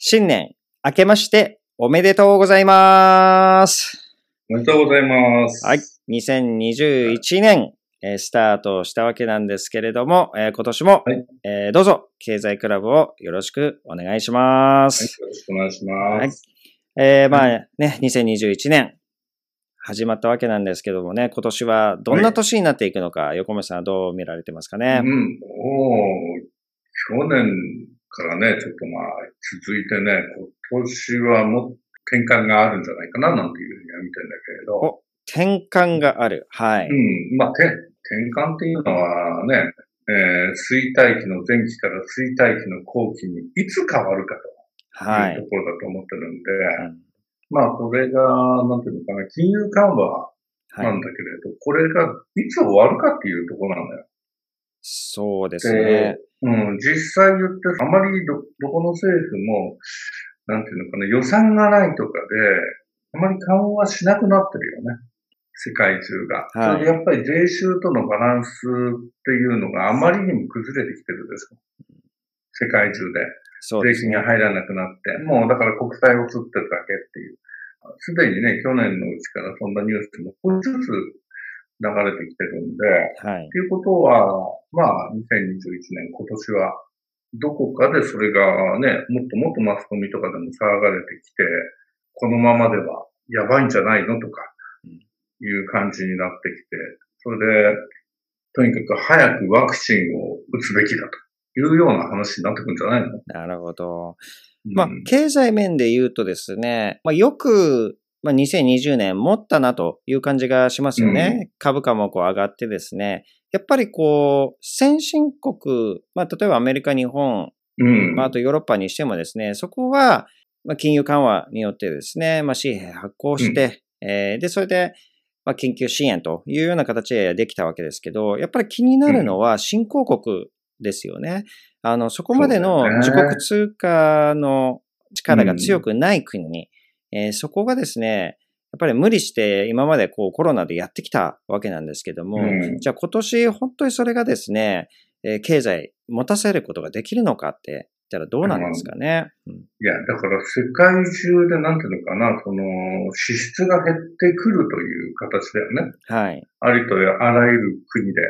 新年明けましておめでとうございます。おめでとうございます。はい。2021年、えースタートしたわけなんですけれども、えー今年も、はいえーどうぞ経済クラブをよろしくお願いします。よろしくお願いします。えーまあね、2021年始まったわけなんですけどもね、今年はどんな年になっていくのか、横目さんはどう見られてますかね？うん。もう、去年からね、ちょっとまあ、続いてね、今年はもっと転換があるんじゃないかな、なんていうふうには見てんだけれど。お転換がある。はい。うん。まあ、て転換っていうのはね、えー、衰退期の前期から衰退期の後期にいつ変わるかはい。というところだと思ってるんで、うんまあ、これが、なんていうのかな、金融緩和はいなんだけれど、これがいつ終わるかっていうところなのよ。そうですね。うん、実際言って、あまりど、どこの政府も、なんていうのかな、予算がないとかで、あまり緩和しなくなってるよね。世界中が。はいやっぱり税収とのバランスっていうのがあまりにも崩れてきてるでしょ。世界中で。そう税金が。入らなくなって、もうだから国債を吸ってるだけっていう。すでにね、去年のうちからそんなニュースも少しずつ流れてきてるんで、はい。ということは、まあ、2021年、今年は、どこかでそれがね、もっともっとマスコミとかでも騒がれてきて、このままではやばいんじゃないのとかうん、いう感じになってきて、それで、とにかく早くワクチンを打つべきだというような話になってくるんじゃないの、なるほど。まあうん、経済面で言うとですね、まあ、よく、まあ、2020年持ったなという感じがしますよね。株価もこう上がってですね。やっぱりこう、先進国、まあ、例えばアメリカ、日本、うん。まあ、あとヨーロッパにしてもですね、そこは、まあ、金融緩和によってですね、まあ、紙幣発行して、えーで、それで、まあ、緊急支援というような形でできたわけですけど、やっぱり気になるのは新興国ですよね。あの、そこまでの自国通貨の力が強くない国、えーそこがですね、やっぱり無理して今までこうコロナでやってきたわけなんですけども、うんじゃあ今年本当にそれがですね、えー経済持たせることができるのかって言ったらどうなんですかね。うんいや、だから世界中でなんていうのかな、その、支出が減ってくるという形だよね。はい。ありとあらゆる国で。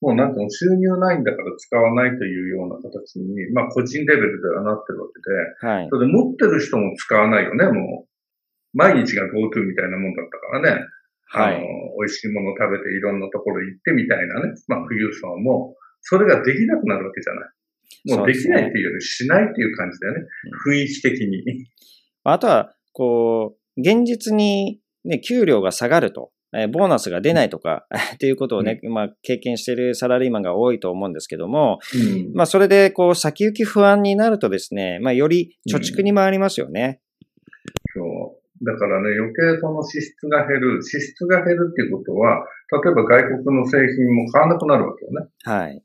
もうなんか収入ないんだから使わないというような形に、まあ個人レベルではなってるわけで、はい。それで持ってる人も使わないよね、もう。毎日が GoTo みたいなもんだったからね。はい。あの、美味しいもの食べていろんなところ行ってみたいなね。まあ富裕層も、それができなくなるわけじゃない。もうできないっていうよりしないっていう感じだよね。雰囲気的に。あとは、こう、現実にね、給料が下がると、えーボーナスが出ないとか、っていうことをね、まあ、経験しているサラリーマンが多いと思うんですけども、うん。まあ、それで、こう、先行き不安になるとですね、まあ、より貯蓄に回りますよね。だからね、余計その支出が減る。支出が減るっていうことは、例えば外国の製品も買わなくなるわけよね。はい。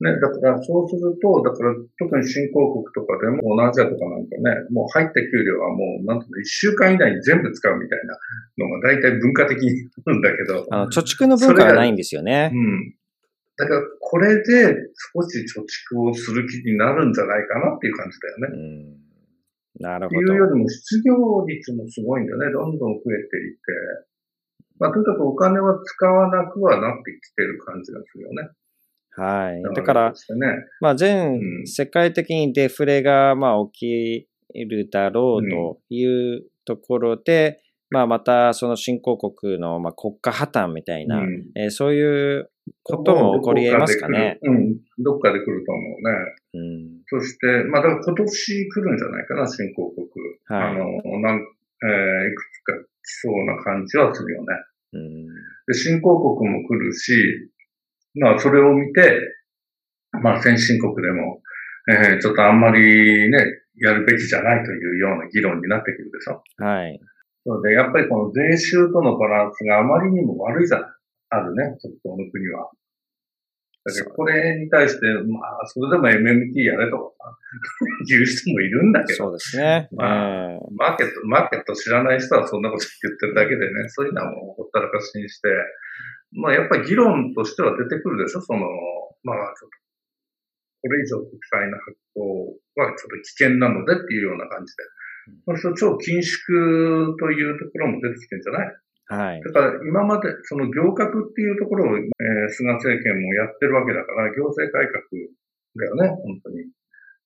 ね、だからそうすると、だから特に新興国とかでも、同じアジアとかなんかね、もう入った給料はもう、なんというの、一週間以内に全部使うみたいなのが大体文化的になるんだけど、あの、貯蓄の文化がないんですよね。うん。だからこれで少し貯蓄をする気になるんじゃないかなっていう感じだよね。うん。なるほど。いうよりも失業率もすごいんだよね。どんどん増えていて。まあ、とにかくお金は使わなくはなってきてる感じがするよね。はい。だからね。まあ、全うん世界的にデフレが、まあ、起きるだろうというところで、まあ、また、その新興国の、まあ、国家破綻みたいな、うんえーそういうことも起こり得ますかね。うん。どっかで来ると思うね。うん。そして、まあ、だから今年来るんじゃないかな、新興国。はいあの、なん、えーいくつか来そうな感じはするよね。うん。で、新興国も来るし、まあ、それを見て、まあ、先進国でも、えーちょっとあんまりね、やるべきじゃないというような議論になってくるでしょ。はい。なので、やっぱりこの税収とのバランスがあまりにも悪いじゃない。あるね、ちょっとこの国は。だからこれに対して、まあ、それでも MMT やれとかさ、言う人もいるんだけど、そうですね。まあうんマーケット、マーケット知らない人はそんなこと言ってるだけでね、そういうのはもうほったらかしにして、まあやっぱり議論としては出てくるでしょ、その、まあちょっこれ以上国債の発行はちょっと危険なのでっていうような感じで。そうすると超緊縮というところも出てきてるんじゃない？はい。だから今までその行革っていうところを、えー、菅政権もやってるわけだから、行政改革だよね、本当に。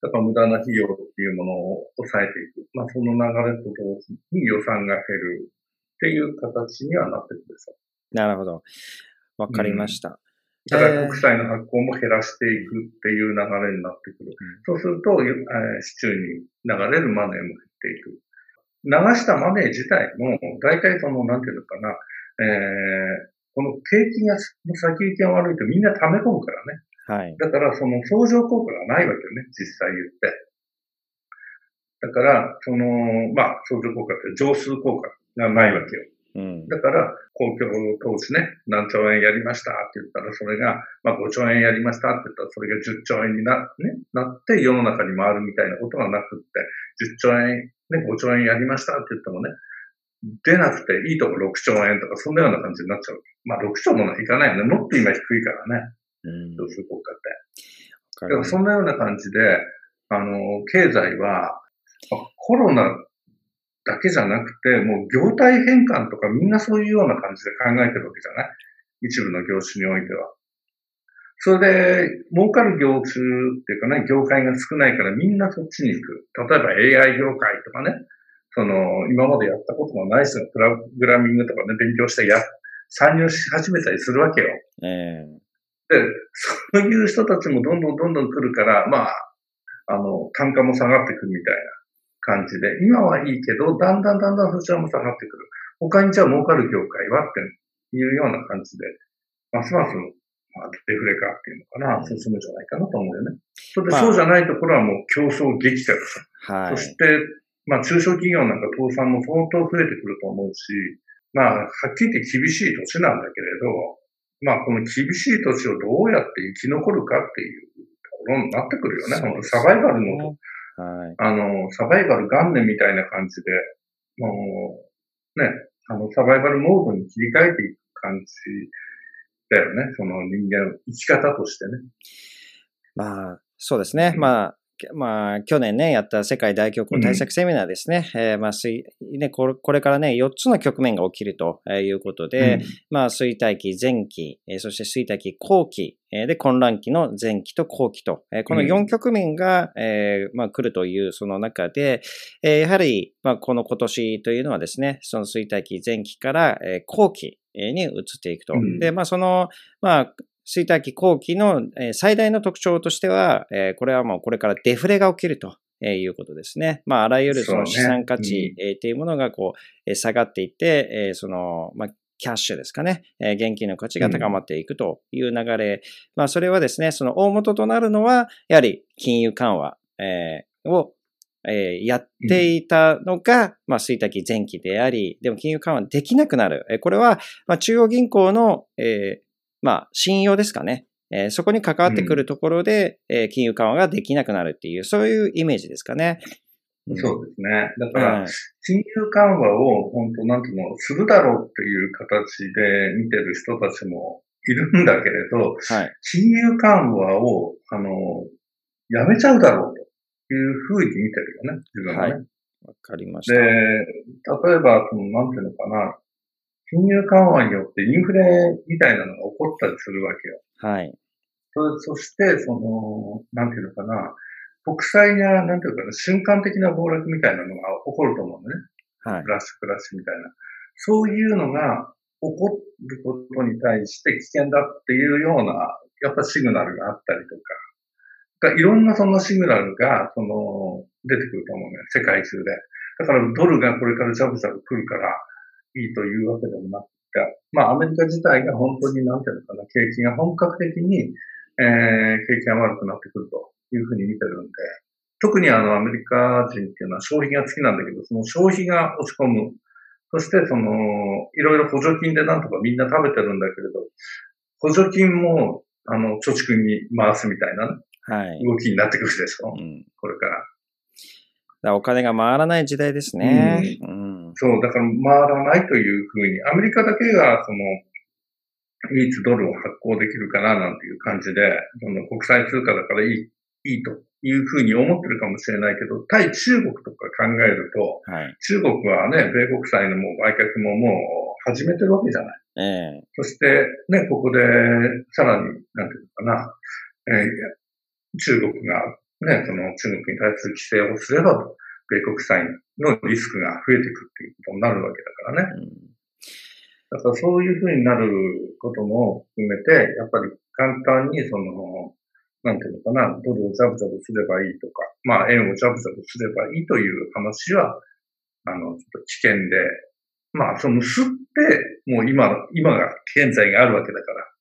だから無駄な費用っていうものを抑えていく。まあその流れと同時に予算が減るっていう形にはなってくるでしょう。なるほど。わかりました。だから国債の発行も減らしていくっていう流れになってくる。そうすると、えー、市中に流れるマネーも減っていく。流したマネー自体も、大体その、なんていうのかな、えー、この景気が、先行きが悪いとみんな溜め込むからね。はい。だからその相乗効果がないわけよね、実際言って。だから、その、まあ、相乗効果って上数効果がないわけよ。うん、だから、公共投資ね、何兆円やりましたって言ったら、それが、まあ5兆円やりましたって言ったら、それが10兆円にな,、ね、なって世の中に回るみたいなことがなくって、10兆円、ね、5兆円やりましたって言ってもね、出なくていいとこ6兆円とか、そんなような感じになっちゃう。まあ6兆もいかないよね。もっと今低いからね。うん。どうする国家って。だからそんなような感じで、あの、経済は、コロナだけじゃなくて、もう業態変換とかみんなそういうような感じで考えてるわけじゃない？一部の業種においては。それで、儲かる業種っていうかね、業界が少ないからみんなそっちに行く。例えば AI 業界とかね、その、今までやったことがない人がプログラミングとかね、勉強してや、参入し始めたりするわけよ。えー、で、そういう人たちもどんどんどんどん来るから、まあ、あの、単価も下がってくるみたいな。感じで、今はいいけど、だんだんだんだんそちらも下がってくる。他にじゃあ儲かる業界はっていうような感じで、ますます、まあ、デフレ化っていうのかな、進むんじゃないかなと思うよね。それで、そうじゃないところはもう競争激化です。はい。そして、まあ中小企業なんか倒産も相当増えてくると思うし、まあ、はっきり言って厳しい年なんだけれど、まあこの厳しい年をどうやって生き残るかっていうところになってくるよね。ねサバイバルのはい。あの、サバイバル元年みたいな感じで、もう、ね、あの、サバイバルモードに切り替えていく感じだよね。その人間、生き方としてね。まあ、そうですね。まあ、まあ、去年ね、やった世界大恐慌対策セミナーですね。うん、えー、まあ、水、ね、これ、これからね、4つの局面が起きるということで、うん、まあ、衰退期前期、えー、そして衰退期後期、えー、で、混乱期の前期と後期と、えー、この4局面が、うん、えー、まあ、来るというその中で、えー、やはり、まあ、この今年というのはですね、その衰退期前期から、えー、後期に移っていくと。で、まあ、その、まあ、衰退期後期の最大の特徴としては、これはもうこれからデフレが起きるということですね。まあ、あらゆるその資産価値っていうものがこう、下がっていって、その、まあ、キャッシュですかね。現金の価値が高まっていくという流れ。まあ、それはですね、その大元となるのは、やはり金融緩和をやっていたのが、まあ、衰退期前期であり、でも金融緩和できなくなる。これは、まあ、中央銀行の、えまあ、信用ですかね。えー、そこに関わってくるところで、うん、えー、金融緩和ができなくなるっていう、そういうイメージですかね。そうですね。だから、金融緩和を本当なんていうの、するだろうっていう形で見てる人たちもいるんだけれど、はい、金融緩和を、あの、やめちゃうだろうというふうに見てるよね、自分はね。わ、はい、かりました。で、例えば、その、なんていうのかな、金融緩和によってインフレみたいなのが起こったりするわけよ。はい。そそして、その、なんていうのかな、国債が、なんていうかな、瞬間的な暴落みたいなのが起こると思うのね。はい。クラッシュクラッシュみたいな。そういうのが起こることに対して危険だっていうような、やっぱシグナルがあったりとか、いろんなそのシグナルが、その、出てくると思うね。世界中で。だからドルがこれからジャブジャブ来るから、いいというわけでもなくて、まあアメリカ自体が本当になんていうのかな、景気が本格的に、えー、景気が悪くなってくるというふうに見てるんで、特にあのアメリカ人っていうのは消費が好きなんだけど、その消費が落ち込む。そしてその、いろいろ補助金でなんとかみんな食べてるんだけれど、補助金も、あの、貯蓄に回すみたいな、ね、はい、動きになってくるでしょ、うん、これから。お金が回らない時代ですね。うん、うん、そう、だから回らないというふうに、アメリカだけが、その、いつドルを発行できるかななんていう感じで、その国際通貨だからいいいいというふうに思ってるかもしれないけど、対中国とか考えると、はい、中国はね、米国債のもう売却ももう始めてるわけじゃない。ええ。ー、そして、ね、ここで、さらに、なんていうのかな、えー、中国が、ね、その中国に対する規制をすれば、米国債のリスクが増えていくっていうことになるわけだからね。うん、だからそういうふうになることも含めて、やっぱり簡単にその、なんていうのかな、ドルをジャブジャブすればいいとか、まあ円をジャブジャブすればいいという話は、あの、ちょっと危険で、まあその吸って、もう今、今が、現在があるわけだから。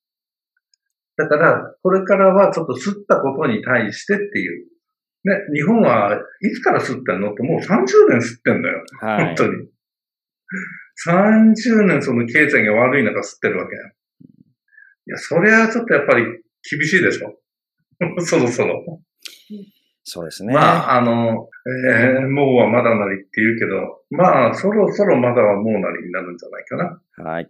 だから、これからはちょっと吸ったことに対してっていう。ね、日本はいつから吸ってんの？ってもう30年吸ってんだよ。はい、本当に。30年その経済が悪い中吸ってるわけよ。いや、それはちょっとやっぱり厳しいでしょ。そろそろ。そうですね。まあ、あの、えー、もうはまだなりって言うけど、まあ、そろそろまだはもうなりになるんじゃないかな。はい。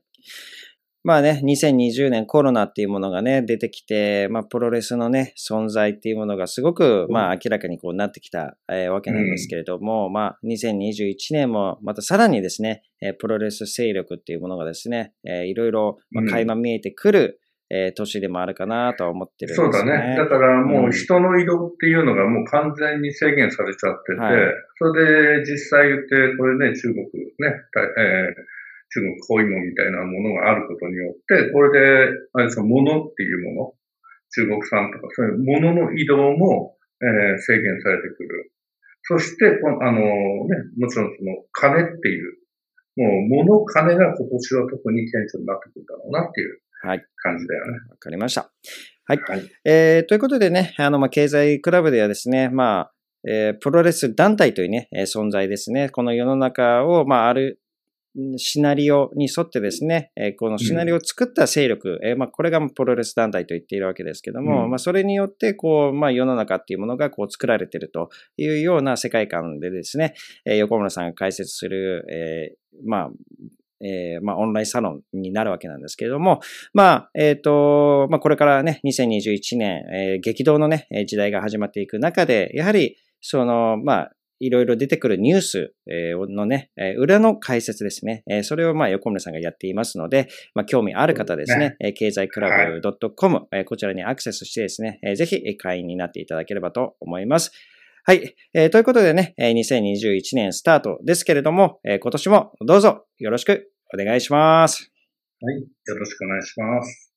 まあね、2020年コロナっていうものがね、出てきて、まあ、プロレスのね、存在っていうものがすごく、まあ、明らかにこうなってきた、えー、わけなんですけれども、うん、まあ、2021年も、またさらにですね、えー、プロレス勢力っていうものがですね、えー、いろいろ、まあ、垣間見えてくる、えー、年でもあるかなとは思ってるんですね。そうだね。だからもう人の移動っていうのがもう完全に制限されちゃってて、はい、それで実際言って、これね、中国ね、えー、中国包囲網みたいなものがあることによって、これで、あれですか、物っていうもの、中国産とかそういう物の移動も、えー、制限されてくる。そして、あのね、もちろんその金っていう、もう物金が今年は特に顕著になってくるだろうなっていうはい。感じだよね。わかりました。はい。はい、えー、ということでね、あの、まあ、経済クラブではですね、まあ、えー、プロレス団体というね、えー、存在ですね。この世の中を、まあ、ある、シナリオに沿ってですね、えー、このシナリオを作った勢力、うん、えー、まあ、これがプロレス団体と言っているわけですけども、うん、まあ、それによって、こう、まあ、世の中っていうものがこう作られているというような世界観でですね、えー、横村さんが解説する、えー、まあ、えー、まあ、オンラインサロンになるわけなんですけれども、まあ、えっ、ー、と、まあ、これからね、2021年、えー、激動のね、時代が始まっていく中で、やはり、その、まあ、いろいろ出てくるニュースのね、裏の解説ですね。それをまあ横村さんがやっていますので、まあ興味ある方ですね、ね経済クラブ .com、はい、こちらにアクセスしてですね、ぜひ会員になっていただければと思います。はい。えー、ということでね、2021年スタートですけれども、えー、今年もどうぞよろしくお願いします。はい。よろしくお願いします。